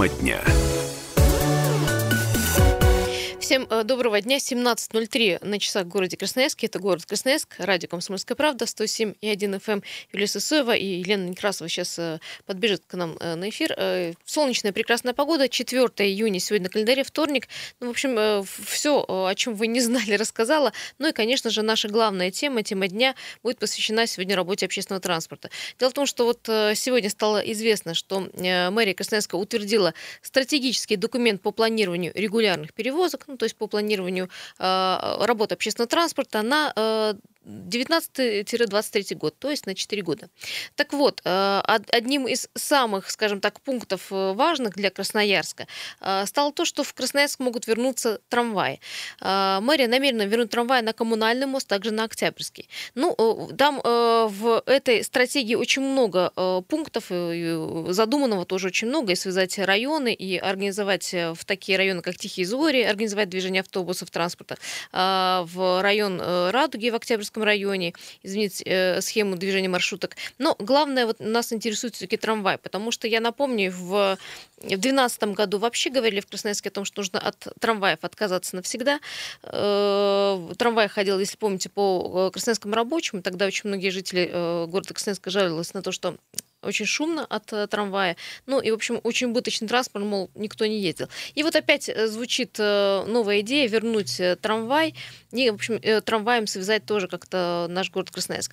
Тема дня. Всем э, доброго дня. 17.03 на часах в городе Красноярске. Это город Красноярск. Радио «Комсомольская правда». 107 и 1 FM. Эм. Юлия Сысоева и Елена Некрасова сейчас э, подбежит к нам э, на эфир. Солнечная прекрасная погода. 4 июня сегодня на календаре, вторник. Ну, в общем, все, о чем вы не знали, рассказала. Ну и, конечно же, наша главная тема, тема дня, будет посвящена сегодня работе общественного транспорта. Дело в том, что вот сегодня стало известно, что мэрия Красноярска утвердила стратегический документ по планированию регулярных перевозок, ну, то есть по планированию э, работы общественного транспорта на э, 19-23 год, то есть на 4 года. Так вот, э, одним из самых, скажем так, пунктов э, важных для Красноярска э, стало то, что в Красноярск могут вернуться трамваи. Мэрия намерена вернуть трамваи на коммунальный мост, также на Октябрьский. Ну, там в этой стратегии очень много пунктов, задуманного тоже очень много, и связать районы, и организовать в такие районы, как Тихие Зори, организовать движение автобусов, транспорта в район Радуги в Октябрьском Московском районе, изменить э, схему движения маршруток. Но главное, вот нас интересует все-таки трамвай, потому что я напомню, в в 2012 году вообще говорили в Красноярске о том, что нужно от трамваев отказаться навсегда. Э, трамвай ходил, если помните, по э, Красноярскому рабочему. Тогда очень многие жители города Красноярска жаловались на то, что очень шумно от э, трамвая. Ну и, в общем, очень убыточный транспорт, мол, никто не ездил. И вот опять э, звучит э, новая идея вернуть трамвай и, в общем, трамваем связать тоже как-то наш город Красноярск.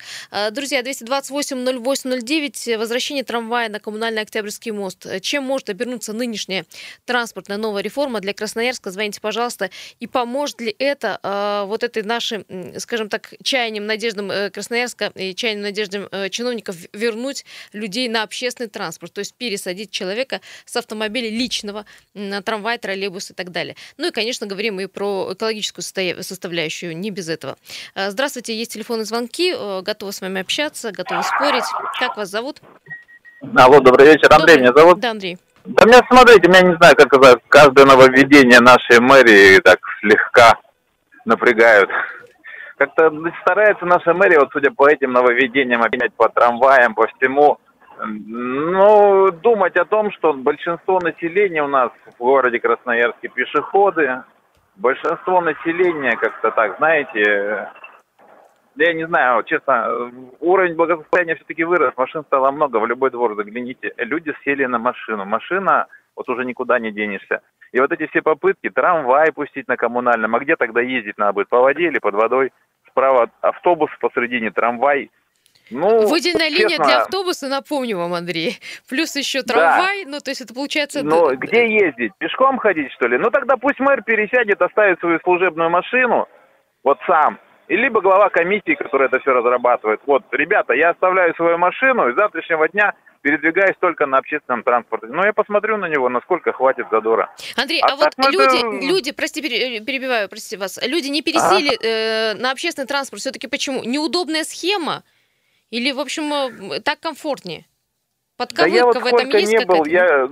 Друзья, 228-08-09, возвращение трамвая на коммунальный Октябрьский мост. Чем может обернуться нынешняя транспортная новая реформа для Красноярска? Звоните, пожалуйста. И поможет ли это вот этой нашей, скажем так, чаянием, надеждам Красноярска и чаянием, надеждам чиновников вернуть людей людей на общественный транспорт, то есть пересадить человека с автомобиля личного на трамвай, троллейбус и так далее. Ну и, конечно, говорим и про экологическую составляющую, не без этого. А, здравствуйте, есть телефонные звонки, э, готовы с вами общаться, готовы спорить. Как вас зовут? Алло, добрый вечер, Андрей добрый. меня зовут. Да, Андрей. Да меня, смотрите, меня не знаю, как сказать, каждое нововведение нашей мэрии так слегка напрягают. Как-то старается наша мэрия, вот судя по этим нововведениям, обменять по трамваям, по всему, ну, думать о том, что большинство населения у нас в городе Красноярске пешеходы, большинство населения как-то так, знаете, я не знаю, честно, уровень благосостояния все-таки вырос, машин стало много, в любой двор загляните, люди сели на машину, машина, вот уже никуда не денешься. И вот эти все попытки, трамвай пустить на коммунальном, а где тогда ездить надо будет, по воде или под водой? Справа автобус посередине, трамвай – ну, Выделенная честно, линия для автобуса, напомню вам, Андрей. Плюс еще трамвай, да. ну то есть это получается... Ну, где ездить? Пешком ходить, что ли? Ну тогда пусть мэр пересядет, оставит свою служебную машину, вот сам, и либо глава комиссии, которая это все разрабатывает. Вот, ребята, я оставляю свою машину, и с завтрашнего дня передвигаюсь только на общественном транспорте. Ну, я посмотрю на него, насколько хватит задора. Андрей, а, а вот люди, это... люди, прости, перебиваю, простите вас, люди не пересели ага. э, на общественный транспорт. Все-таки почему? Неудобная схема? Или, в общем, э, так комфортнее? Подковырка да я вот в этом есть не был, я...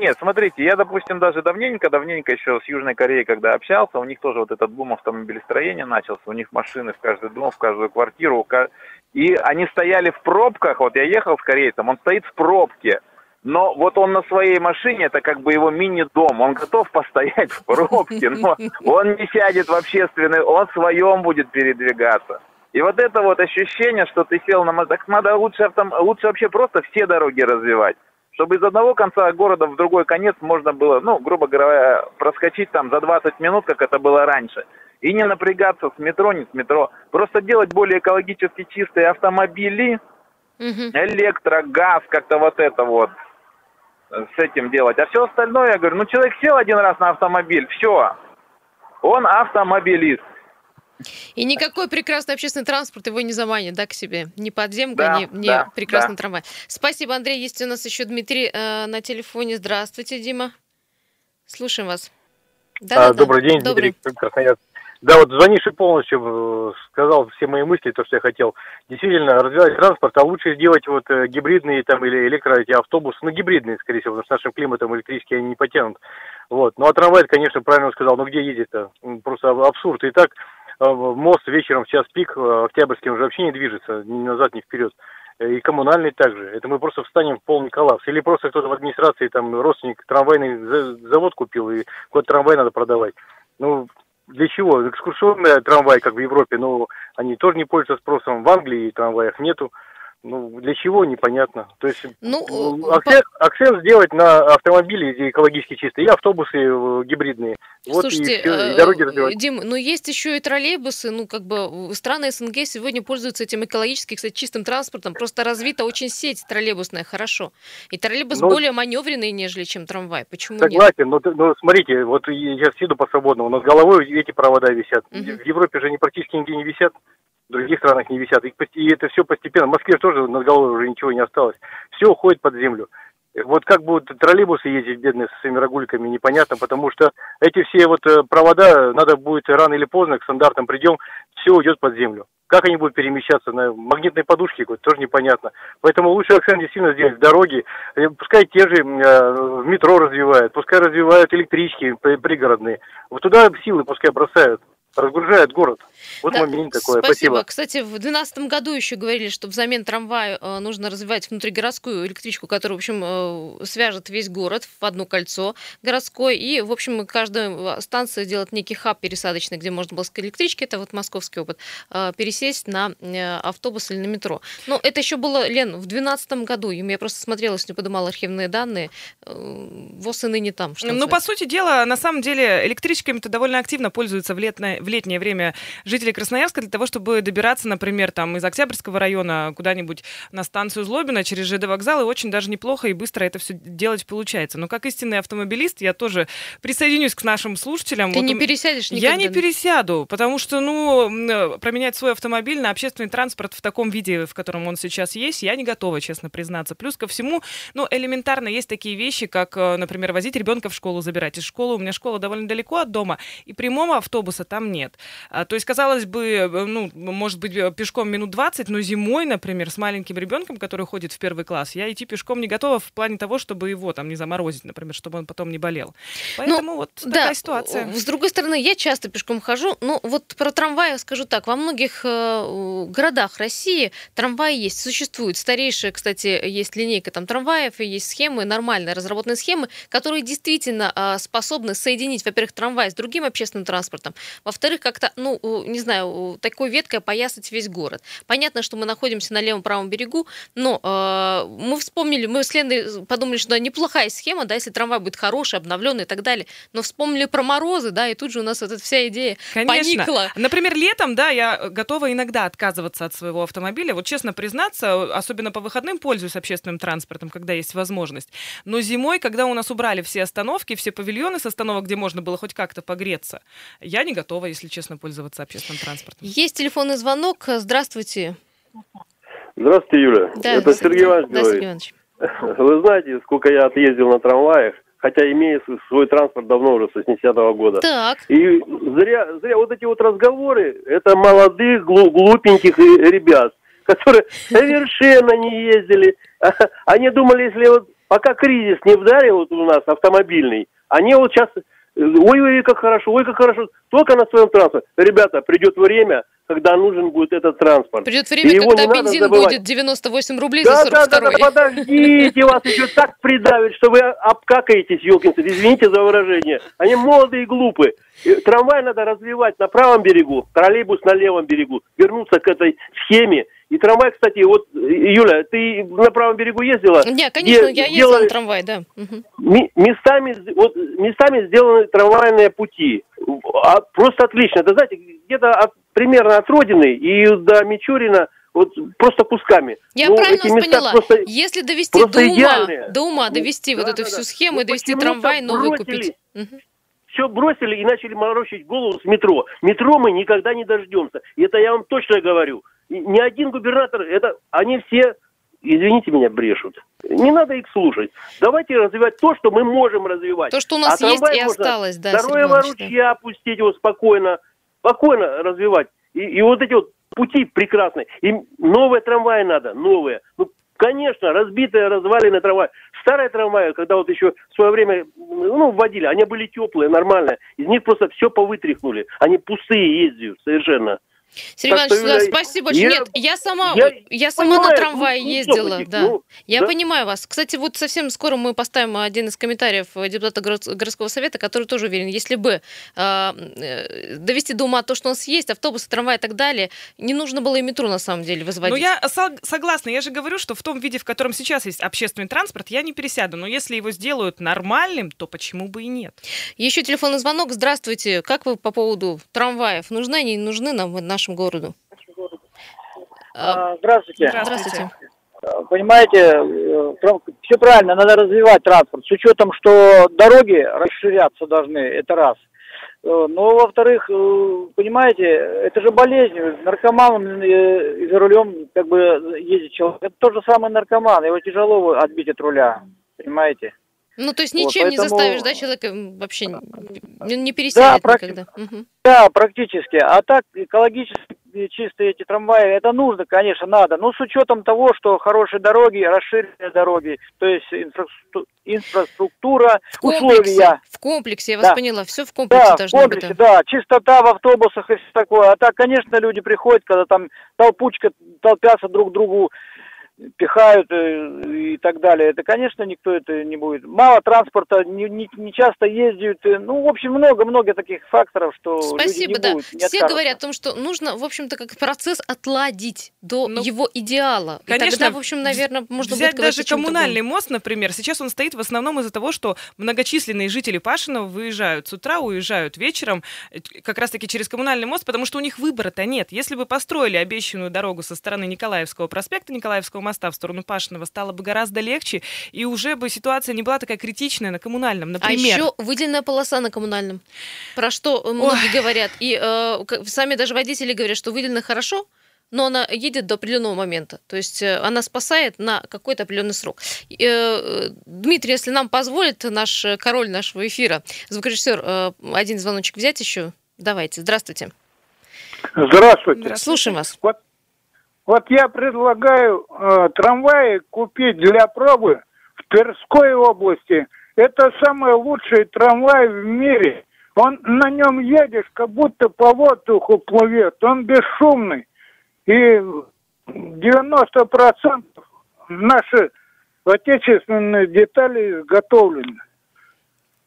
Нет, смотрите, я, допустим, даже давненько, давненько еще с Южной Кореей, когда общался, у них тоже вот этот бум автомобилестроения начался, у них машины в каждый дом, в каждую квартиру, и они стояли в пробках, вот я ехал с корейцем, он стоит в пробке, но вот он на своей машине, это как бы его мини-дом, он готов постоять в пробке, но он не сядет в общественный, он в своем будет передвигаться. И вот это вот ощущение, что ты сел на так надо лучше, автом, лучше вообще просто все дороги развивать. Чтобы из одного конца города в другой конец можно было, ну, грубо говоря, проскочить там за 20 минут, как это было раньше. И не напрягаться с метро, не с метро. Просто делать более экологически чистые автомобили, угу. электро, газ, как-то вот это вот с этим делать. А все остальное, я говорю, ну человек сел один раз на автомобиль, все, он автомобилист. И никакой прекрасный общественный транспорт его не заманит, да, к себе? Ни подземка, да, ни, ни да, прекрасный да. трамвай. Спасибо, Андрей. Есть у нас еще Дмитрий э, на телефоне. Здравствуйте, Дима. Слушаем вас. Да, а, да, добрый да. день, добрый. Дмитрий Красноярск. Да, вот звонивший полностью э, сказал все мои мысли, то, что я хотел. Действительно, развивать транспорт, а лучше сделать вот э, гибридные там или электро эти автобусы, ну, гибридные, скорее всего, потому что с нашим климатом электрические они не потянут. Вот. Ну, а трамвай, конечно, правильно сказал, ну, где ездить-то? Просто абсурд. И так мост вечером в час пик, э, Октябрьский уже вообще не движется ни назад, ни вперед. и коммунальные также. Это мы просто встанем в полный коллапс. Или просто кто-то в администрации, там, родственник трамвайный завод купил, и какой трамвай надо продавать. Ну, для чего? Экскурсионный трамвай, как в Европе, но они тоже не пользуются спросом. В Англии трамваев нету. Ну, для чего, непонятно. То есть ну, ну акцент, по... акцент сделать на автомобили экологически чистые и автобусы э, гибридные. Вот Слушайте, и, все, и дороги развивать. Дим, ну есть еще и троллейбусы, ну как бы страны СНГ сегодня пользуются этим экологически, кстати, чистым транспортом, просто развита очень сеть троллейбусная, хорошо. И троллейбус ну, более маневренный, нежели чем трамвай. Почему согласен, нет? но, но смотрите, вот я сейчас еду по свободному, над головой эти провода висят. Угу. В Европе же они практически нигде не висят других странах не висят. И, это все постепенно. В Москве тоже над головой уже ничего не осталось. Все уходит под землю. Вот как будут троллейбусы ездить бедные со своими рогульками, непонятно, потому что эти все вот э, провода, надо будет рано или поздно, к стандартам придем, все уйдет под землю. Как они будут перемещаться на магнитной подушке, тоже непонятно. Поэтому лучше акцент действительно сделать в дороге. Э, пускай те же э, в метро развивают, пускай развивают электрички пригородные. Вот туда силы пускай бросают разгружает город. Вот да, момент такой. Спасибо. спасибо. Кстати, в 2012 году еще говорили, что взамен трамвая э, нужно развивать внутригородскую электричку, которая, в общем, э, свяжет весь город в одно кольцо городское. И, в общем, каждая станция делает некий хаб пересадочный, где можно было с электрички, это вот московский опыт, э, пересесть на автобус или на метро. Но это еще было, Лен, в 2012 году. Я просто смотрела, если не поднимала архивные данные. ВОЗ и ныне там. Что ну, по сути дела, на самом деле, электричками-то довольно активно пользуются в летное в летнее время жители Красноярска для того, чтобы добираться, например, там из Октябрьского района куда-нибудь на станцию Злобина через ЖД вокзал, и очень даже неплохо и быстро это все делать получается. Но как истинный автомобилист, я тоже присоединюсь к нашим слушателям. Ты вот не пересядешь никогда? Я не пересяду, потому что, ну, променять свой автомобиль на общественный транспорт в таком виде, в котором он сейчас есть, я не готова, честно признаться. Плюс ко всему, ну, элементарно есть такие вещи, как, э, например, возить ребенка в школу, забирать из школы. У меня школа довольно далеко от дома, и прямого автобуса там нет. А, то есть, казалось бы, э, ну, может быть, э, пешком минут 20, но зимой, например, с маленьким ребенком, который ходит в первый класс, я идти пешком не готова в плане того, чтобы его там не заморозить, например, чтобы он потом не болел. Поэтому ну, вот да, такая ситуация. С другой стороны, я часто пешком хожу, но вот про трамваи скажу так. Во многих э, городах России трамваи есть, существуют. Старейшая, кстати, есть линейка там трамваев, и есть схемы, нормальные разработанные схемы, которые действительно э, способны соединить, во-первых, трамвай с другим общественным транспортом, во-вторых, как как-то, ну, не знаю, такой веткой поясать весь город. Понятно, что мы находимся на левом-правом берегу, но э, мы вспомнили, мы с Леной подумали, что да, неплохая схема, да, если трамвай будет хороший, обновленный и так далее, но вспомнили про морозы, да, и тут же у нас вот эта вся идея Конечно. поникла. Например, летом, да, я готова иногда отказываться от своего автомобиля, вот честно признаться, особенно по выходным пользуюсь общественным транспортом, когда есть возможность. Но зимой, когда у нас убрали все остановки, все павильоны с остановок, где можно было хоть как-то погреться, я не готова, если честно пользоваться общественным транспортом. Есть телефонный звонок. Здравствуйте. Здравствуйте, Юля. Да, Это Сергей Иванович да, Сергей Иванович. Вы знаете, сколько я отъездил на трамваях, хотя имею свой транспорт давно уже, с 80-го года. Так. И зря, зря вот эти вот разговоры, это молодых, глупеньких ребят, которые совершенно не ездили. Они думали, если вот пока кризис не вдарил вот у нас автомобильный, они вот сейчас Ой-ой, как хорошо, ой, как хорошо. Только на своем транспорте. Ребята, придет время, когда нужен будет этот транспорт. Придет время, и когда бензин будет 98 рублей да, за 42 да, да, да, подождите, вас еще так придавят, что вы обкакаетесь, елкинцы, извините за выражение. Они молодые и глупые. Трамвай надо развивать на правом берегу, троллейбус на левом берегу, вернуться к этой схеме и трамвай, кстати, вот, Юля, ты на правом берегу ездила? Нет, конечно, я ездила сделали... на трамвай, да. Местами, вот, местами сделаны трамвайные пути. А, просто отлично. Да знаете, где-то от, примерно от Родины и до Мичурина вот просто кусками. Я ну, правильно поняла. Просто, Если довести до ума, до ума довести да, вот эту да, всю да. схему ну, и довести трамвай новый купить. Угу все бросили и начали морочить голову с метро. Метро мы никогда не дождемся. И это я вам точно говорю ни один губернатор, это они все, извините меня, брешут. Не надо их слушать. Давайте развивать то, что мы можем развивать. То, что у нас а есть и осталось, да. Второе ручья опустить его спокойно, спокойно развивать. И, и вот эти вот пути прекрасные. И новые трамваи надо, новые. Ну, конечно, разбитые, разваленные трамваи. Старые трамваи, когда вот еще в свое время ну, вводили, они были теплые, нормальные. Из них просто все повытряхнули. Они пустые ездят совершенно. Сергей Иванович, да, спасибо большое. Нет, я сама, я, я сама понимаю, на трамвае ну, ездила, ну, да. Ну, я да. понимаю вас. Кстати, вот совсем скоро мы поставим один из комментариев депутата городского совета, который тоже уверен, если бы а, э, довести до ума то, что у нас есть, автобусы, трамваи и так далее, не нужно было и метро на самом деле возводить. Ну, я согласна. Я же говорю, что в том виде, в котором сейчас есть общественный транспорт, я не пересяду. Но если его сделают нормальным, то почему бы и нет? Еще телефонный звонок. Здравствуйте. Как вы по поводу трамваев? Нужны они, нужны нам в нашем городу? А, здравствуйте. Здравствуйте. Понимаете, э, все правильно, надо развивать транспорт. С учетом, что дороги расширяться должны, это раз. Э, но, во-вторых, э, понимаете, это же болезнь. Наркоман и за рулем как бы ездит человек. Это тот же самый наркоман. Его тяжело отбить от руля. Понимаете? Ну, то есть ничем вот, поэтому... не заставишь, да, человека вообще не, не пересядет да, никогда. Угу. Да, практически. А так, экологически чистые эти трамваи, это нужно, конечно, надо. Но с учетом того, что хорошие дороги, расширенные дороги, то есть инфраструктура, в условия. В комплексе, я вас да. поняла, все в комплексе да, должно в комплексе, быть. Да, чистота в автобусах и все такое. А так, конечно, люди приходят, когда там толпучка толпятся друг другу пихают э, и так далее. Это, конечно, никто это не будет. Мало транспорта, не, не, не часто ездят. Э, ну, в общем, много-много таких факторов, что Спасибо, люди не да. будут. Не Все говорят о том, что нужно, в общем-то, как процесс отладить до ну, его идеала. Конечно, и тогда, в общем, наверное, можно взять будет даже коммунальный мост, например. Сейчас он стоит в основном из-за того, что многочисленные жители Пашинова выезжают с утра, уезжают вечером, э, как раз-таки через коммунальный мост, потому что у них выбора-то нет. Если бы построили обещанную дорогу со стороны Николаевского проспекта, Николаевского моста в сторону Пашиного стало бы гораздо легче, и уже бы ситуация не была такая критичная на коммунальном, а например. А еще выделенная полоса на коммунальном. Про что многие Ой. говорят. И э, сами даже водители говорят, что выделено хорошо, но она едет до определенного момента. То есть э, она спасает на какой-то определенный срок. Э, Дмитрий, если нам позволит наш король нашего эфира, звукорежиссер, э, один звоночек взять еще? Давайте. Здравствуйте. Здравствуйте. Слушаем вас. Вот вот я предлагаю э, трамваи купить для пробы в Тверской области. Это самый лучший трамвай в мире. Он на нем едешь, как будто по воздуху плывет. Он бесшумный. И 90% наши отечественные детали изготовлены.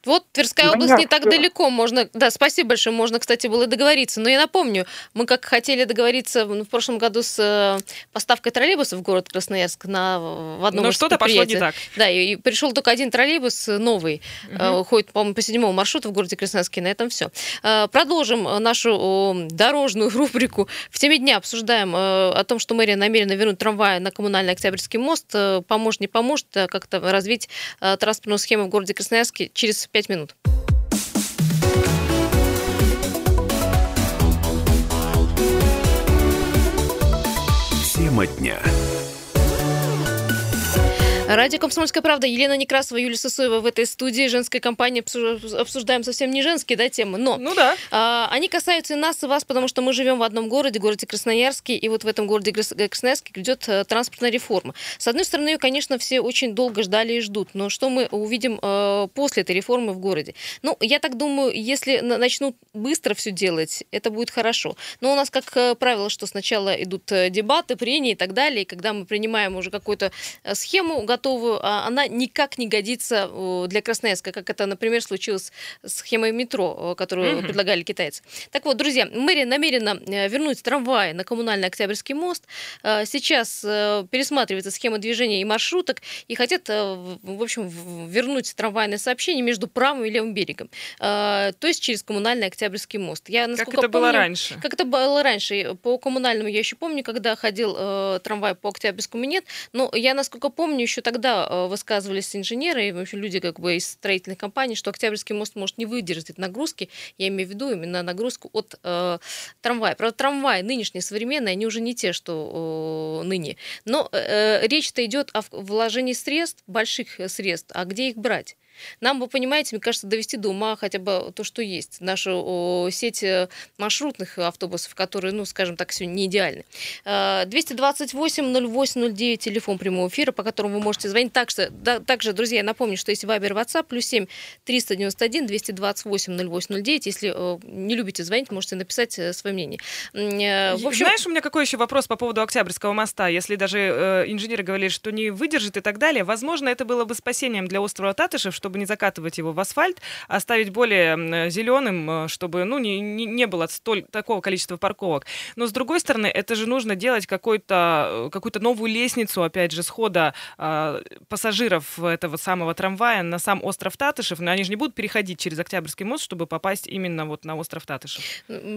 Вот Тверская область Меня не так далеко, можно, да, спасибо большое, можно, кстати, было договориться. Но я напомню, мы как хотели договориться в прошлом году с э, поставкой троллейбусов в город Красноярск на в одном Но что-то пошло не так. Да, и, и пришел только один троллейбус новый, угу. ходит, по-моему, по седьмому маршруту в городе Красноярске, на этом все. Э, продолжим нашу дорожную рубрику. В теме дня обсуждаем о том, что мэрия намерена вернуть трамваи на коммунальный Октябрьский мост. Поможет, не поможет как-то развить транспортную схему в городе Красноярске через 5 минут. Тема дня. Радио «Комсомольская правда». Елена Некрасова, Юлия Сосоева в этой студии. Женской компании обсуждаем совсем не женские да, темы, но ну, да. а, они касаются и нас, и вас, потому что мы живем в одном городе, городе Красноярске, и вот в этом городе Красноярске идет э, транспортная реформа. С одной стороны, ее, конечно, все очень долго ждали и ждут, но что мы увидим э, после этой реформы в городе? Ну, я так думаю, если начнут быстро все делать, это будет хорошо. Но у нас, как э, правило, что сначала идут э, дебаты, прения и так далее, и когда мы принимаем уже какую-то схему, готовую, а она никак не годится для Красноярска, как это, например, случилось с схемой метро, которую mm-hmm. предлагали китайцы. Так вот, друзья, мэрия намерена э, вернуть трамваи на коммунальный Октябрьский мост. Э, сейчас э, пересматривается схема движения и маршруток, и хотят, в общем, вернуть трамвайное сообщение между правым и левым берегом, то есть через коммунальный Октябрьский мост. Я, как это помню, было раньше? Как это было раньше. По коммунальному я еще помню, когда ходил трамвай по Октябрьскому нет, но я, насколько помню, еще тогда э, высказывались инженеры и вообще люди как бы из строительных компаний, что Октябрьский мост может не выдержать нагрузки. Я имею в виду именно нагрузку от э, трамвая. Правда, трамваи нынешние современные, они уже не те, что э, ныне. Но э, речь-то идет о вложении средств, больших средств. А где их брать? Нам, вы понимаете, мне кажется, довести до ума хотя бы то, что есть. Нашу сеть э, маршрутных автобусов, которые, ну, скажем так, сегодня не идеальны. 228-08-09, телефон прямого эфира, по которому вы можете звонить. Также, да, также друзья, я напомню, что есть Вайбер, WhatsApp, плюс 7 391 228 0809. Если э, не любите звонить, можете написать э, свое мнение. Э, в общем... Знаешь, у меня какой еще вопрос по поводу Октябрьского моста? Если даже э, инженеры говорили, что не выдержит и так далее, возможно, это было бы спасением для острова Татышев, чтобы не закатывать его в асфальт, а оставить более зеленым, э, чтобы ну, не, не, не было столь, такого количества парковок. Но, с другой стороны, это же нужно делать какую-то какую новую лестницу, опять же, схода э, пассажиров этого самого трамвая на сам остров Татышев. Но они же не будут переходить через Октябрьский мост, чтобы попасть именно вот на остров Татышев.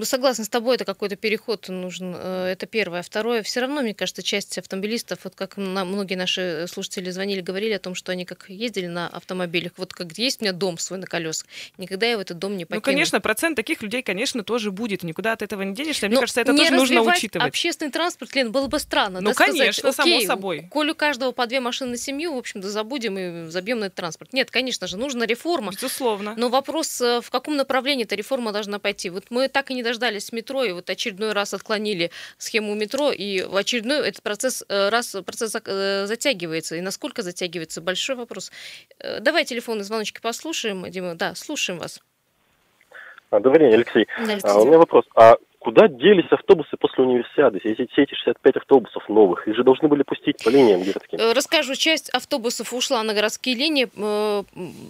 Согласна с тобой, это какой-то переход нужен. Э, это первое. Второе, все равно, мне кажется, часть автомобилистов, вот как многие наши слушатели звонили, говорили о том, что они как ездили на автомобилях, вот как есть у меня дом свой на колесах, никогда я в этот дом не покину. Ну, конечно, процент таких людей, конечно, тоже будет. Никуда от этого не денешься. Мне Но кажется, это тоже нужно учитывать. общественный транспорт, Лен, было бы странно. Ну, да, конечно, сказать, само собой. Коль у каждого по две машины на семью, в общем-то, забудем и забьем на этот транспорт. Нет, конечно же, нужна реформа. Безусловно. Но вопрос, э, в каком направлении эта реформа должна пойти. Вот мы так и не дождались метро, и вот очередной раз отклонили схему метро, и в очередной этот процесс э, раз процесс э, затягивается. И насколько затягивается, большой вопрос. Давай телефонные звоночки послушаем, Дима. Да, слушаем вас. А, добрый день, Алексей. А, у меня вопрос. А Куда делись автобусы после универсиады? Эти, все эти 65 автобусов новых, их же должны были пустить по линиям городским. Э, расскажу, часть автобусов ушла на городские линии, э,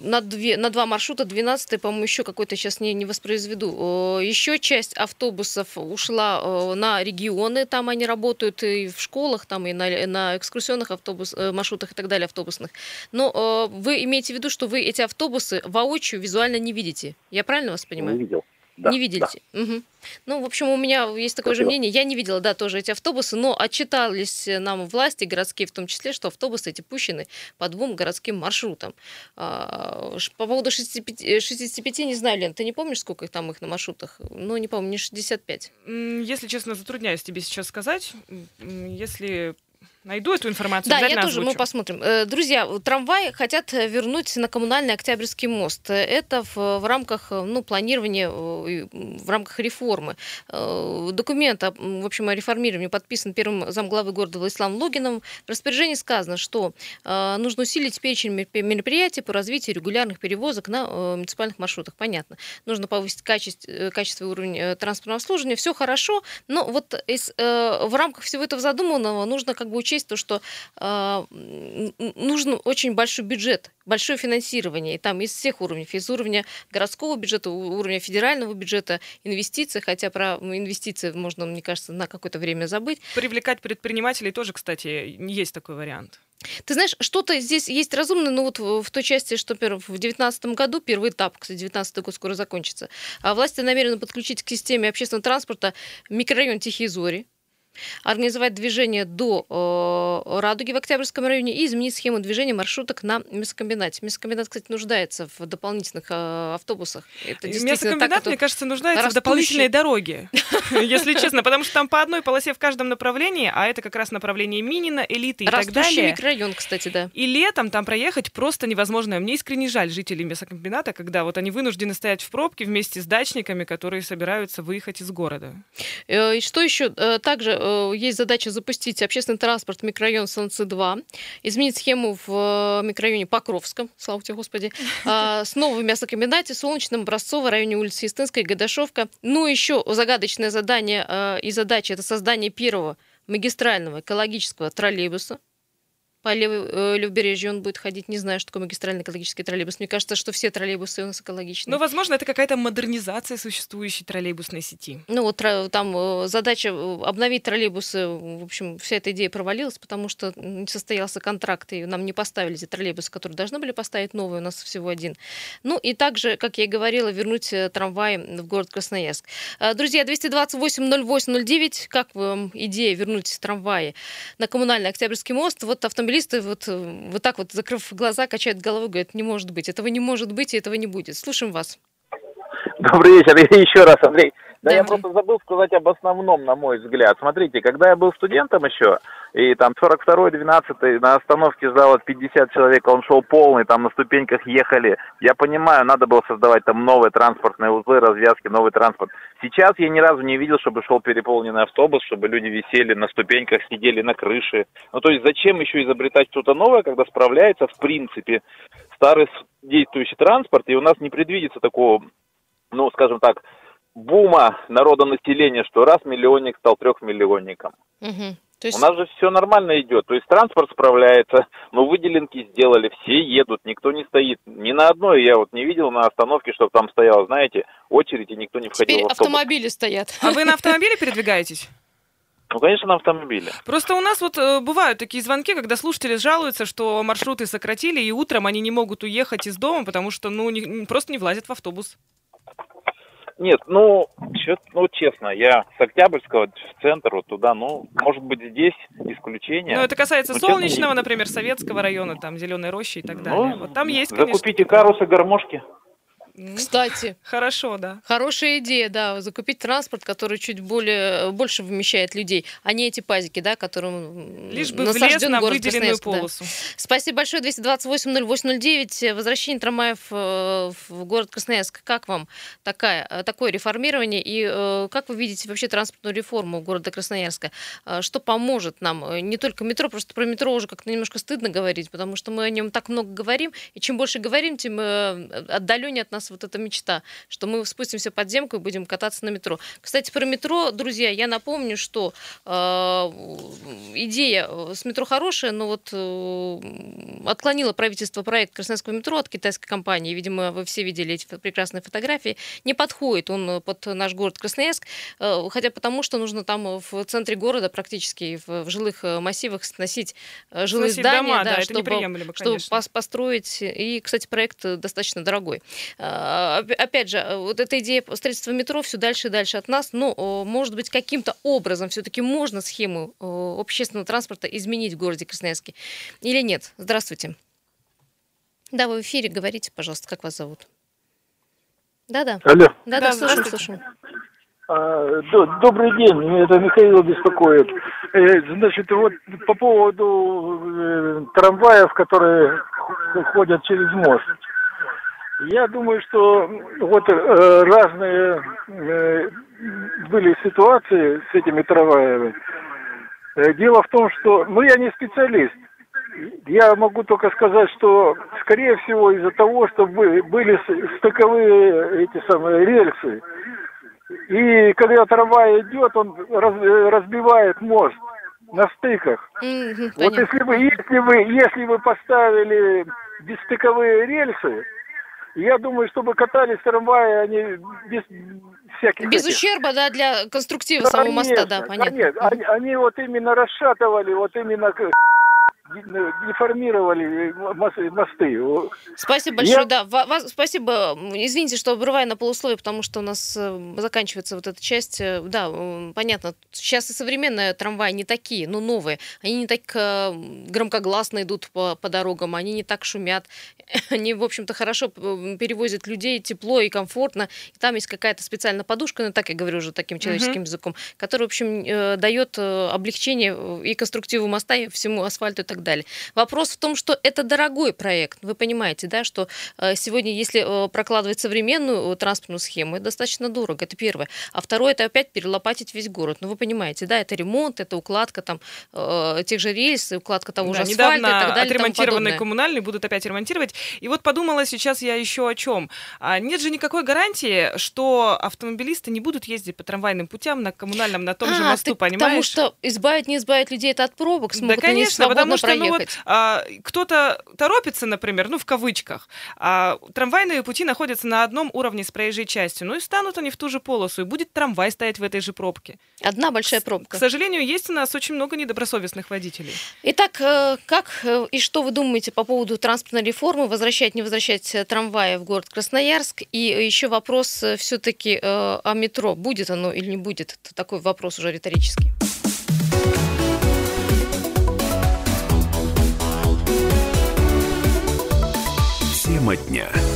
на, две, на два маршрута, 12 по-моему, еще какой-то сейчас не, не воспроизведу. Э, еще часть автобусов ушла на регионы, там они работают и в школах, там и на, на экскурсионных автобус, маршрутах и так далее, автобусных. Но вы имеете в виду, что вы эти автобусы воочию визуально не видите? Я правильно вас понимаю? Не видел. Да, не видели? Да. Угу. Ну, в общем, у меня есть такое Спасибо. же мнение. Я не видела, да, тоже эти автобусы, но отчитались нам власти, городские в том числе, что автобусы эти пущены по двум городским маршрутам. А, по поводу 65, 65 не знаю, Лен, ты не помнишь, сколько их там их на маршрутах? Ну, не помню, не 65. Если честно, затрудняюсь тебе сейчас сказать. Если Найду эту информацию. Да, я тоже, мы посмотрим. Э, друзья, трамваи хотят вернуть на коммунальный Октябрьский мост. Это в, в рамках ну, планирования, в рамках реформы. Э, документ, в общем, о реформировании подписан первым замглавы города Владиславом Логиновым. В распоряжении сказано, что э, нужно усилить перечень мероприятий по развитию регулярных перевозок на муниципальных маршрутах. Понятно. Нужно повысить качество, качество и уровень транспортного обслуживания. Все хорошо, но вот из, в рамках всего этого задуманного нужно как бы учесть учесть то, что э, нужен очень большой бюджет, большое финансирование, и там из всех уровней, из уровня городского бюджета, уровня федерального бюджета, инвестиции, хотя про инвестиции можно, мне кажется, на какое-то время забыть. Привлекать предпринимателей тоже, кстати, есть такой вариант. Ты знаешь, что-то здесь есть разумное, но вот в той части, что в 2019 году, первый этап, кстати, 2019 год скоро закончится, а власти намерены подключить к системе общественного транспорта микрорайон Тихие Зори, организовать движение до э, Радуги в Октябрьском районе и изменить схему движения маршруток на мясокомбинате. Мясокомбинат, кстати, нуждается в дополнительных э, автобусах. Это Мясокомбинат, так, мне кажется, нуждается растущий... в дополнительной дороге, если честно, потому что там по одной полосе в каждом направлении, а это как раз направление Минина, элиты и так далее. микрорайон, кстати, да. И летом там проехать просто невозможно. Мне искренне жаль жителей мясокомбината, когда вот они вынуждены стоять в пробке вместе с дачниками, которые собираются выехать из города. Э, и что еще? Также Э, есть задача запустить общественный транспорт в микрорайон Солнце-2, изменить схему в э, микрорайоне Покровском, слава тебе, Господи, снова в мясокомбинате, Солнечном, Образцово, районе улицы Истынской, Гадашовка. Ну, еще загадочное задание э, и задача – это создание первого магистрального экологического троллейбуса по э, левобережью он будет ходить. Не знаю, что такое магистральный экологический троллейбус. Мне кажется, что все троллейбусы у нас экологичные. Ну, возможно, это какая-то модернизация существующей троллейбусной сети. Ну, вот там э, задача э, обновить троллейбусы, в общем, вся эта идея провалилась, потому что не состоялся контракт, и нам не поставили эти троллейбусы, которые должны были поставить новые, у нас всего один. Ну, и также, как я и говорила, вернуть трамваи в город Красноярск. Друзья, 228-08-09, как вам идея вернуть трамваи на коммунальный Октябрьский мост? Вот автомобиль журналисты вот, э, вот так вот, закрыв глаза, качают головой, говорят, не может быть, этого не может быть, и этого не будет. Слушаем вас. Добрый вечер, еще раз, Андрей. Да, я просто забыл сказать об основном, на мой взгляд. Смотрите, когда я был студентом еще, и там 42-й, 12 на остановке ждало 50 человек, он шел полный, там на ступеньках ехали. Я понимаю, надо было создавать там новые транспортные узлы, развязки, новый транспорт. Сейчас я ни разу не видел, чтобы шел переполненный автобус, чтобы люди висели на ступеньках, сидели на крыше. Ну, то есть зачем еще изобретать что-то новое, когда справляется, в принципе, старый действующий транспорт, и у нас не предвидится такого, ну, скажем так, бума народонаселения, что раз миллионник стал трехмиллионником. Угу. То есть... У нас же все нормально идет. То есть транспорт справляется, но выделенки сделали, все едут, никто не стоит. Ни на одной я вот не видел на остановке, чтобы там стояла, знаете, очередь, и никто не входил Теперь в автобус. автомобили стоят. А вы на автомобиле передвигаетесь? Ну, конечно, на автомобиле. Просто у нас вот э, бывают такие звонки, когда слушатели жалуются, что маршруты сократили, и утром они не могут уехать из дома, потому что, ну, не, просто не влазят в автобус. Нет, ну, ну, честно, я с Октябрьского в центр, вот туда, ну, может быть, здесь исключение. Ну, это касается ну, Солнечного, честно, например, Советского района, там, Зеленой рощи и так ну, далее. Вот там есть, Закупите конечно... карусы, гармошки. Кстати. Хорошо, да. Хорошая идея, да, закупить транспорт, который чуть более, больше вмещает людей, а не эти пазики, да, которым Лишь бы влез на выделенную полосу. Да. Спасибо большое, 228-08-09. Возвращение трамваев э, в город Красноярск. Как вам такая, э, такое реформирование и э, как вы видите вообще транспортную реформу города Красноярска? Что поможет нам? Не только метро, просто про метро уже как-то немножко стыдно говорить, потому что мы о нем так много говорим, и чем больше говорим, тем отдаленнее от нас нас вот эта мечта, что мы спустимся под земку и будем кататься на метро. Кстати, про метро, друзья, я напомню, что э, идея с метро хорошая, но вот э, отклонило правительство проект Красноярского метро от китайской компании. Видимо, вы все видели эти прекрасные фотографии. Не подходит он под наш город Красноярск, э, хотя потому, что нужно там в центре города практически в, в жилых массивах сносить э, жилые сносить здания, дома, да, да, чтобы, чтобы построить. И, кстати, проект достаточно дорогой. А, опять же, вот эта идея строительства метро все дальше и дальше от нас, но, может быть, каким-то образом все-таки можно схему общественного транспорта изменить в городе Красноярске или нет? Здравствуйте. Да, вы в эфире, говорите, пожалуйста, как вас зовут? Да-да. Алло. Да-да, слушаем, слушаем. А, добрый день, это Михаил беспокоит. Э, значит, вот по поводу э, трамваев, которые ходят через мост. Я думаю, что вот э, разные э, были ситуации с этими трамваями. Э, дело в том, что, ну, я не специалист. Я могу только сказать, что, скорее всего, из-за того, что были стыковые эти самые рельсы, и когда трамвай идет, он разбивает мост на стыках. Mm-hmm, вот если вы, если вы, если вы поставили бесстыковые рельсы, я думаю, чтобы катались трамваи, они без всяких... Без этих... ущерба, да, для конструктива да, самого конечно, моста, да, понятно. Нет, они, они вот именно расшатывали, вот именно деформировали мосты. Спасибо большое, Я... да. Вас, спасибо. Извините, что обрываю на полусловие, потому что у нас э, заканчивается вот эта часть. Э, да, понятно. Сейчас и современные трамваи не такие, но новые. Они не так э, громкогласно идут по, по дорогам, они не так шумят. Они, в общем-то, хорошо перевозят людей, тепло и комфортно. И там есть какая-то специальная подушка, ну так я говорю уже таким человеческим угу. языком, которая, в общем, дает облегчение и конструктиву моста, и всему асфальту и так так далее. Вопрос в том, что это дорогой проект. Вы понимаете, да, что э, сегодня, если э, прокладывать современную э, транспортную схему, это достаточно дорого. Это первое. А второе, это опять перелопатить весь город. Ну, вы понимаете, да, это ремонт, это укладка там тех же рельс, укладка того да, же асфальта и так далее. отремонтированные коммунальные будут опять ремонтировать. И вот подумала сейчас я еще о чем. А нет же никакой гарантии, что автомобилисты не будут ездить по трамвайным путям на коммунальном, на том а, же мосту, ты понимаешь? Потому что избавить, не избавить людей это от пробок, смогут да, конечно, потому что проехать. ну, вот, а, кто-то торопится, например, ну, в кавычках, а трамвайные пути находятся на одном уровне с проезжей частью, ну и станут они в ту же полосу, и будет трамвай стоять в этой же пробке. Одна большая пробка. К сожалению, есть у нас очень много недобросовестных водителей. Итак, э, как э, и что вы думаете по поводу транспортной реформы, возвращать, не возвращать э, трамваи в город Красноярск? И еще вопрос все-таки о метро. Будет оно или не будет? Это такой вопрос уже риторический. Тема дня.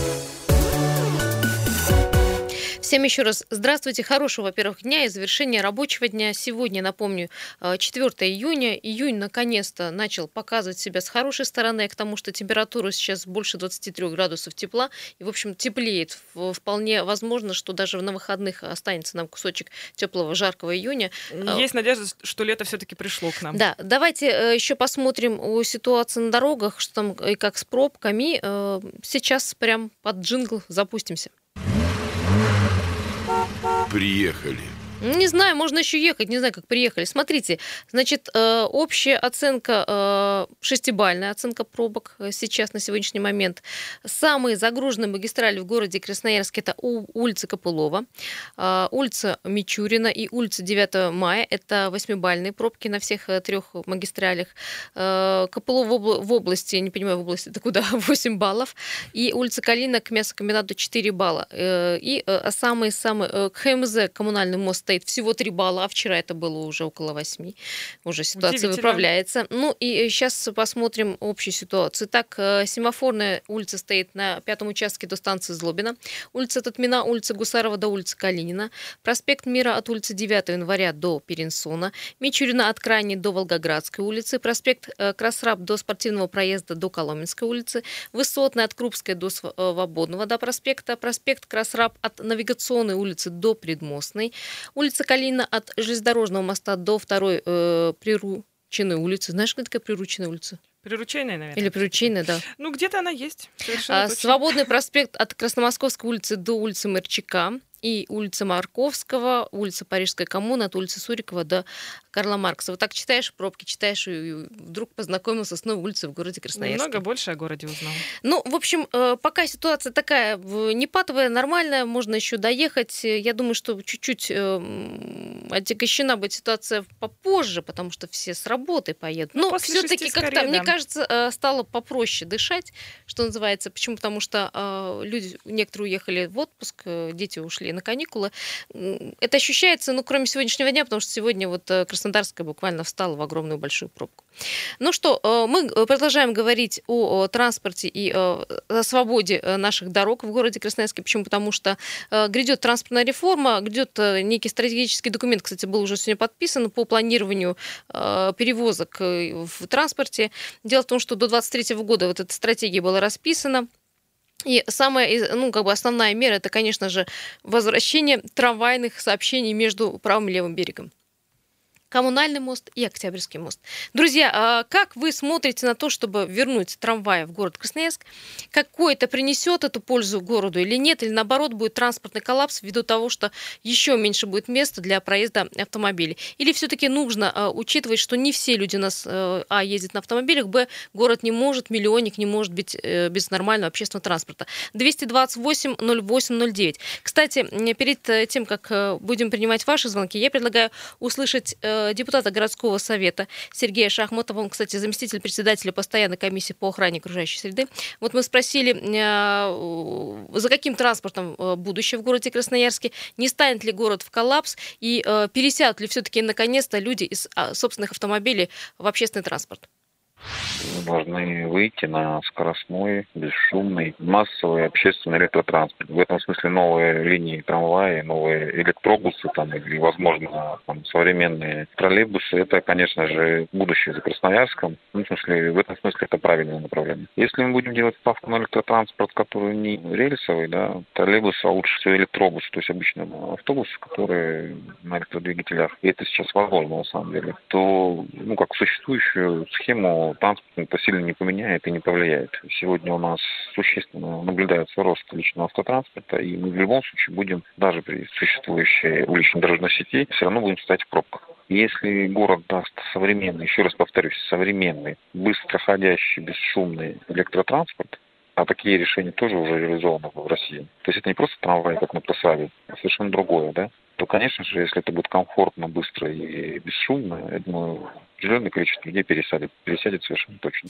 Всем еще раз здравствуйте, хорошего, во-первых, дня и завершения рабочего дня. Сегодня, напомню, 4 э, июня. Июнь наконец-то начал показывать себя с хорошей стороны, к тому, что температура сейчас больше 23 градусов тепла и, в общем, теплеет. Вполне возможно, что даже на выходных останется нам кусочек теплого, жаркого июня. Э, Есть надежда, что лето все-таки пришло к нам. Да, давайте э, еще посмотрим о ситуации на дорогах, что там и как с пробками. Сейчас прям под джингл запустимся. Приехали. Не знаю, можно еще ехать, не знаю, как приехали. Смотрите, значит, э, общая оценка, э, шестибальная оценка пробок э, сейчас на сегодняшний момент. Самые загруженные магистрали в городе Красноярске это улица Копылова, улица Мичурина и улица 9 мая. Это восьмибальные пробки на всех трех магистралях. Копылова в области, не понимаю, в области, это куда? 8 баллов. И улица Калина к мясокомбинату 4 балла. И самый-самый КМЗ, коммунальный мост стоит всего 3 балла, а вчера это было уже около 8. Уже ситуация выправляется. Ну и сейчас посмотрим общую ситуацию. Так, э, семафорная улица стоит на пятом участке до станции Злобина. Улица Татмина, улица Гусарова до улицы Калинина. Проспект Мира от улицы 9 января до Перенсона. Мичурина от Крайней до Волгоградской улицы. Проспект э, Красраб до спортивного проезда до Коломенской улицы. Высотная от Крупской до Свободного до проспекта. Проспект Красраб от Навигационной улицы до Предмостной. Улица Калина от железнодорожного моста до второй э, Прирученной улицы. Знаешь, какая такая Прирученная улица? Приручейная, наверное. Или приручейная, да. Ну, где-то она есть. А, Свободный проспект от Красномосковской улицы до улицы Мерчика и улица Марковского, улица Парижская коммуна, от улицы Сурикова до Карла Маркса. Вот так читаешь пробки, читаешь, и вдруг познакомился с новой улицей в городе Красноярске. Немного больше о городе узнал. Ну, в общем, э, пока ситуация такая непатовая, нормальная, можно еще доехать. Я думаю, что чуть-чуть эм, отягощена будет ситуация попозже, потому что все с работы поедут. Но ну, все-таки как-то, да. мне кажется, э, стало попроще дышать, что называется. Почему? Потому что э, люди, некоторые уехали в отпуск, дети ушли на каникулы. Это ощущается, ну, кроме сегодняшнего дня, потому что сегодня вот э, Краснодарская буквально встала в огромную большую пробку. Ну что, э, мы э, продолжаем говорить о транспорте и о свободе наших дорог в городе Красноярске. Почему? Потому что грядет транспортная реформа, грядет некий стратегический документ, кстати, был уже сегодня подписан по планированию перевозок в транспорте. Дело в том, что до 2023 года вот эта стратегия была расписана. И самая, ну, как бы основная мера, это, конечно же, возвращение трамвайных сообщений между правым и левым берегом. Коммунальный мост и Октябрьский мост. Друзья, а как вы смотрите на то, чтобы вернуть трамваи в город Красноярск? Какой это принесет эту пользу городу или нет? Или наоборот будет транспортный коллапс ввиду того, что еще меньше будет места для проезда автомобилей? Или все-таки нужно а, учитывать, что не все люди у нас э, а ездят на автомобилях, б город не может, миллионник не может быть э, без нормального общественного транспорта. 228 08 09. Кстати, перед э, тем, как будем принимать ваши звонки, я предлагаю услышать депутата городского совета Сергея Шахматова, он, кстати, заместитель председателя постоянной комиссии по охране окружающей среды. Вот мы спросили, э, за каким транспортом э, будущее в городе Красноярске, не станет ли город в коллапс и пересядут ли все-таки наконец-то люди из а, собственных автомобилей в общественный транспорт. Должны выйти на скоростной, бесшумный, массовый общественный электротранспорт. В этом смысле новые линии трамваи, новые электробусы там, или, возможно, там, современные троллейбусы, это, конечно же, будущее за Красноярском. Ну, в, смысле, в этом смысле это правильное направление. Если мы будем делать ставку на электротранспорт, который не рельсовый, да, троллейбус, а лучше всего электробус, то есть обычно автобус, который на электродвигателях, и это сейчас возможно на самом деле, то, ну, как существующую схему транспорт это сильно не поменяет и не повлияет. Сегодня у нас существенно наблюдается рост личного автотранспорта, и мы в любом случае будем, даже при существующей уличной дорожной сети, все равно будем стоять в пробках. Если город даст современный, еще раз повторюсь, современный, быстроходящий, бесшумный электротранспорт, а такие решения тоже уже реализованы в России. То есть это не просто трамвай, как на Пласаве, а совершенно другое, да? То, конечно же, если это будет комфортно, быстро и бесшумно, я думаю, определенное количество людей пересадит, пересядет совершенно точно.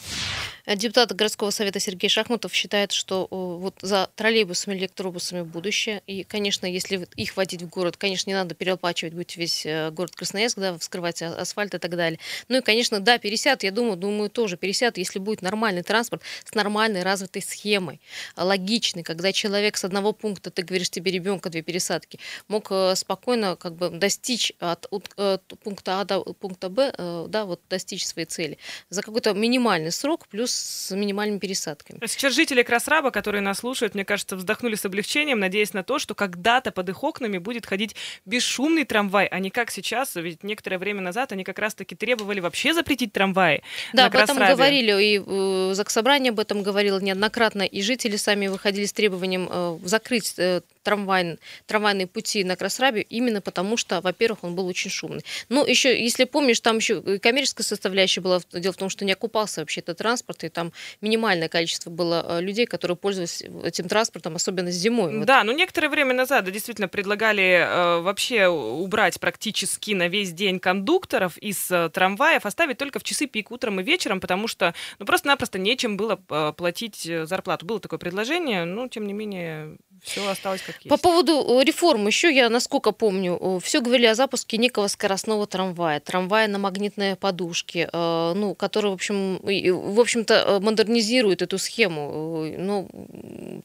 Депутат городского совета Сергей Шахматов считает, что вот за троллейбусами, электробусами будущее. И, конечно, если их водить в город, конечно, не надо перелопачивать будет весь э, город Красноярск, да, вскрывать асфальт и так далее. Ну и, конечно, да, пересяд, я думаю, думаю, тоже пересяд, если будет нормальный транспорт с нормальной развитой схемой, логичный, когда человек с одного пункта, ты говоришь, тебе ребенка две пересадки, мог э, спокойно как бы достичь от, от, от пункта А до пункта Б, э, да, вот достичь своей цели за какой-то минимальный срок плюс с минимальными пересадками. Сейчас жители Красраба, которые нас слушают, мне кажется, вздохнули с облегчением, надеясь на то, что когда-то под их окнами будет ходить бесшумный трамвай, а не как сейчас, ведь некоторое время назад они как раз-таки требовали вообще запретить трамваи. Да, об этом говорили, и э, Заксобрание об этом говорило неоднократно, и жители сами выходили с требованием э, закрыть э, трамвай, трамвайные пути на Красрабе именно потому, что, во-первых, он был очень шумный. Ну, еще, если помнишь, там еще коммерческая составляющая была. Дело в том, что не окупался вообще этот транспорт, и там минимальное количество было э, людей, которые пользовались этим транспортом, особенно зимой. Да, вот. ну некоторое время назад да, действительно предлагали э, вообще убрать практически на весь день кондукторов из э, трамваев, оставить только в часы пик утром и вечером, потому что ну, просто-напросто нечем было э, платить э, зарплату. Было такое предложение, но тем не менее все осталось как есть. По поводу э, реформ еще я, насколько помню, э, все говорили о запуске некого скоростного трамвая, трамвая на магнитной подушке, э, ну, который, в общем, в общем-то, модернизирует эту схему. Ну,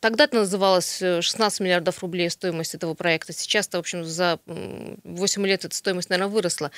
тогда это называлось 16 миллиардов рублей стоимость этого проекта. Сейчас-то, в общем, за 8 лет эта стоимость, наверное, выросла.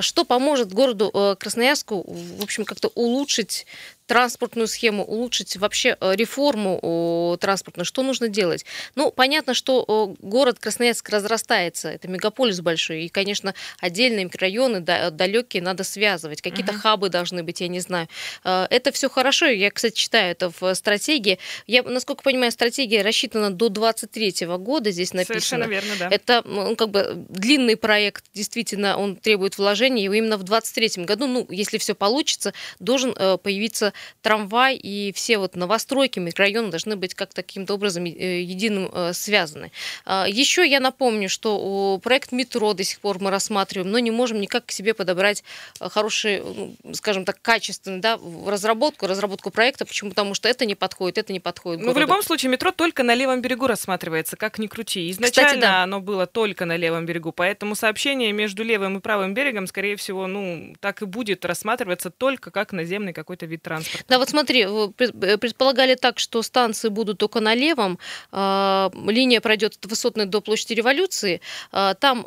Что поможет городу Красноярску, в общем, как-то улучшить транспортную схему, улучшить вообще э, реформу транспортную, что нужно делать? Ну, понятно, что город Красноярск разрастается, это мегаполис большой, и, конечно, отдельные микрорайоны далекие надо связывать, какие-то uh-huh. хабы должны быть, я не знаю. Э, это все хорошо, я, кстати, читаю это в стратегии. Я, насколько понимаю, стратегия рассчитана до 23 года, здесь написано. Совершенно верно, да. Это ну, как бы длинный проект, действительно, он требует вложений, и именно в 23 году, ну, если все получится, должен э, появиться трамвай и все вот новостройки, микрорайоны должны быть как таким-то образом э, единым э, связаны. А, Еще я напомню, что проект метро до сих пор мы рассматриваем, но не можем никак к себе подобрать э, хороший, ну, скажем так, качественный, да, разработку, разработку проекта. Почему? Потому что это не подходит, это не подходит. Ну, в любом случае, метро только на левом берегу рассматривается, как ни крути. Изначально Кстати, да. оно было только на левом берегу, поэтому сообщение между левым и правым берегом, скорее всего, ну, так и будет рассматриваться только как наземный какой-то вид транспорта транспорта. Да, вот смотри, э, предполагали так, что станции будут только на левом, э, линия пройдет от Высотной до площади Революции, э, там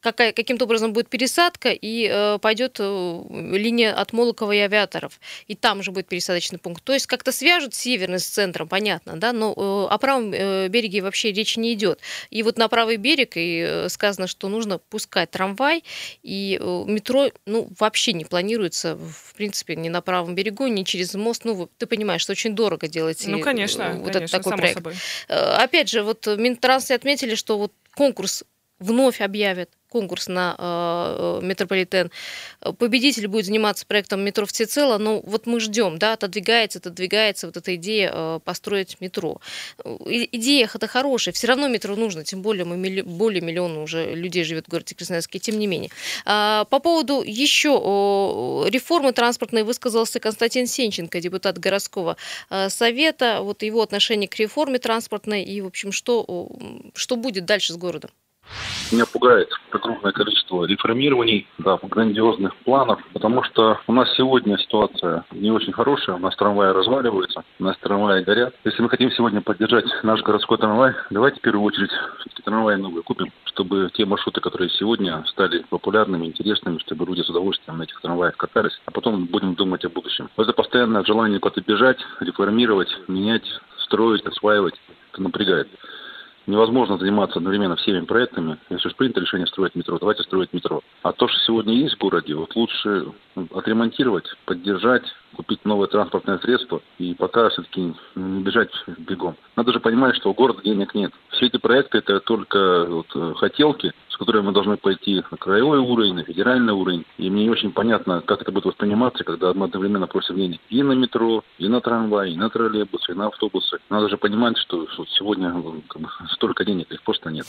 какая, каким-то образом будет пересадка, и пойдет линия от Молокова и Авиаторов, и там же будет пересадочный пункт. То есть как-то свяжут северный с центром, понятно, да, но о правом береге вообще речи не идет. И вот на правый берег и сказано, что нужно пускать трамвай, и метро, ну, вообще не планируется, в принципе, ни на правом берегу, не через мост. Ну, ты понимаешь, что очень дорого делать. Ну, конечно, э, вот конечно, этот такой проект. Собой. Э, опять же, вот Минтрансы отметили, что вот конкурс вновь объявят конкурс на э, метрополитен. Победитель будет заниматься проектом метро всецело, но вот мы ждем, да, отодвигается, отодвигается вот эта идея э, построить метро. И, идея это хорошая, все равно метро нужно, тем более мы милли, более миллиона уже людей живет в городе Красноярске, тем не менее. А, по поводу еще э, реформы транспортной высказался Константин Сенченко, депутат городского э, совета, вот его отношение к реформе транспортной и, в общем, что, что будет дальше с городом. Меня пугает огромное количество реформирований, да, грандиозных планов, потому что у нас сегодня ситуация не очень хорошая, у нас трамваи разваливаются, у нас трамваи горят. Если мы хотим сегодня поддержать наш городской трамвай, давайте в первую очередь трамваи новые купим, чтобы те маршруты, которые сегодня стали популярными, интересными, чтобы люди с удовольствием на этих трамваях катались, а потом будем думать о будущем. Это постоянное желание куда-то бежать, реформировать, менять, строить, осваивать, это напрягает невозможно заниматься одновременно всеми проектами. Если уж принято решение строить метро, давайте строить метро. А то, что сегодня есть в городе, вот лучше отремонтировать, поддержать, купить новое транспортное средство и пока все-таки не бежать бегом. Надо же понимать, что у города денег нет. Все эти проекты это только вот, э, хотелки, с которыми мы должны пойти на краевой уровень, на федеральный уровень. И мне не очень понятно, как это будет восприниматься, когда мы одновременно просим денег и на метро, и на трамвай, и на троллейбусы, и на автобусы. Надо же понимать, что, что сегодня как бы, столько денег их просто нет.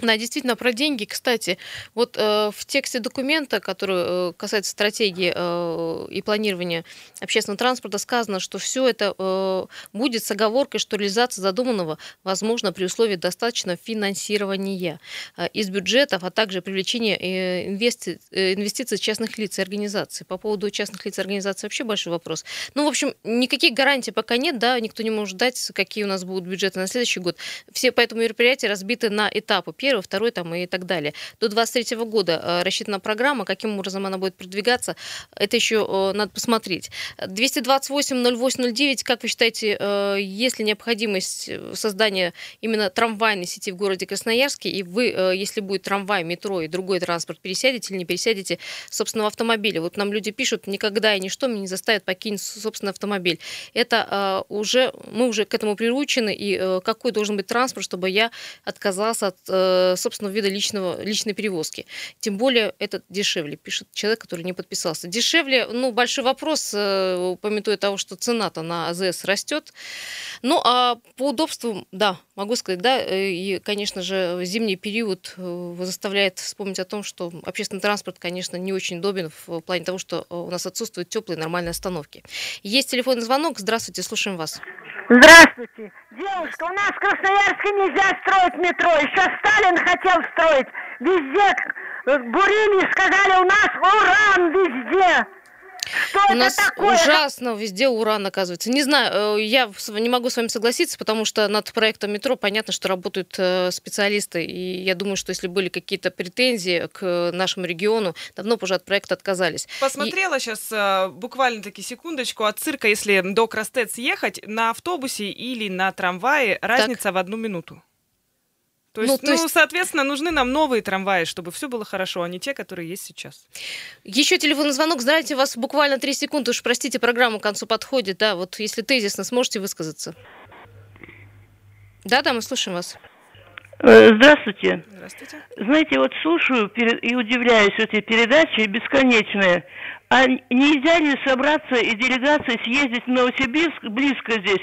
Да, действительно, про деньги. Кстати, вот э, в тексте документа, который э, касается стратегии э, и планирования общественного транспорта, сказано, что все это э, будет с оговоркой, что реализация задуманного возможно при условии достаточного финансирования э, из бюджетов, а также привлечения э, инвести, э, инвестиций частных лиц и организаций. По поводу частных лиц и организаций вообще большой вопрос. Ну, в общем, никаких гарантий пока нет, да, никто не может ждать, какие у нас будут бюджеты на следующий год. Все поэтому мероприятия разбиты на этапы первый, второй там и так далее. До 23 года э, рассчитана программа, каким образом она будет продвигаться, это еще э, надо посмотреть. 228-08-09, как вы считаете, э, есть ли необходимость создания именно трамвайной сети в городе Красноярске, и вы, если будет трамвай, метро и другой транспорт, пересядете или не пересядете собственного автомобиля? Вот нам люди пишут, никогда и ничто меня не заставит покинуть собственный автомобиль. Это уже, мы уже к этому приучены, и какой должен быть транспорт, чтобы я отказался от собственного собственного вида личного, личной перевозки. Тем более это дешевле, пишет человек, который не подписался. Дешевле, ну, большой вопрос, э, пометуя того, что цена-то на АЗС растет. Ну, а по удобству, да, могу сказать, да, э, и, конечно же, зимний период э, заставляет вспомнить о том, что общественный транспорт, конечно, не очень удобен в плане того, что у нас отсутствуют теплые нормальные остановки. Есть телефонный звонок. Здравствуйте, слушаем вас. Здравствуйте. Девушка, у нас в Красноярске нельзя строить метро. Еще Сталин хотел строить. Везде бурили, сказали, у нас уран везде. Что У нас такое? ужасно везде уран оказывается. Не знаю, э, я не могу с вами согласиться, потому что над проектом метро понятно, что работают э, специалисты, и я думаю, что если были какие-то претензии к нашему региону, давно бы уже от проекта отказались. Посмотрела и... сейчас э, буквально таки секундочку от цирка, если до Крастец ехать на автобусе или на трамвае, разница так. в одну минуту. То есть, ну, то ну, есть... соответственно, нужны нам новые трамваи, чтобы все было хорошо, а не те, которые есть сейчас. Еще телефонный звонок. Здравствуйте, у вас буквально три секунды. Уж простите, программа к концу подходит. Да, вот если тезисно сможете высказаться. Да, да, мы слушаем вас. Э, здравствуйте. Здравствуйте. Знаете, вот слушаю и удивляюсь, эти передачи бесконечные. А нельзя ли собраться и делегация съездить в Новосибирск, близко здесь,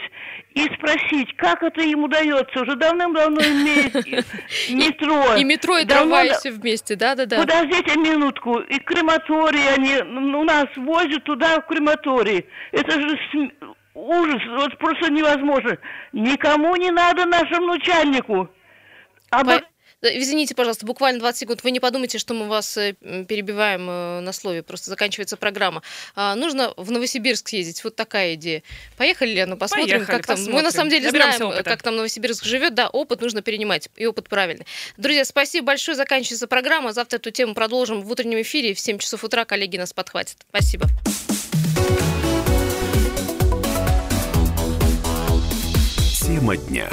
и спросить, как это ему дается? Уже давным-давно имеет метро. И метро, и трамвай все вместе, да-да-да. Подождите минутку. И крематорий они у нас возят туда, в крематорий. Это же ужас, вот просто невозможно. Никому не надо нашему начальнику. А По... Извините, пожалуйста, буквально 20 секунд. Вы не подумайте, что мы вас э, перебиваем э, на слове, просто заканчивается программа. А, нужно в Новосибирск съездить. Вот такая идея. Поехали, Лена, посмотрим, Поехали, как там. Посмотрим. Мы на самом деле Наберемся знаем, опыта. как там Новосибирск живет. Да, опыт нужно перенимать, и опыт правильный. Друзья, спасибо большое. Заканчивается программа. Завтра эту тему продолжим в утреннем эфире. В 7 часов утра коллеги нас подхватят. Спасибо. Тема дня.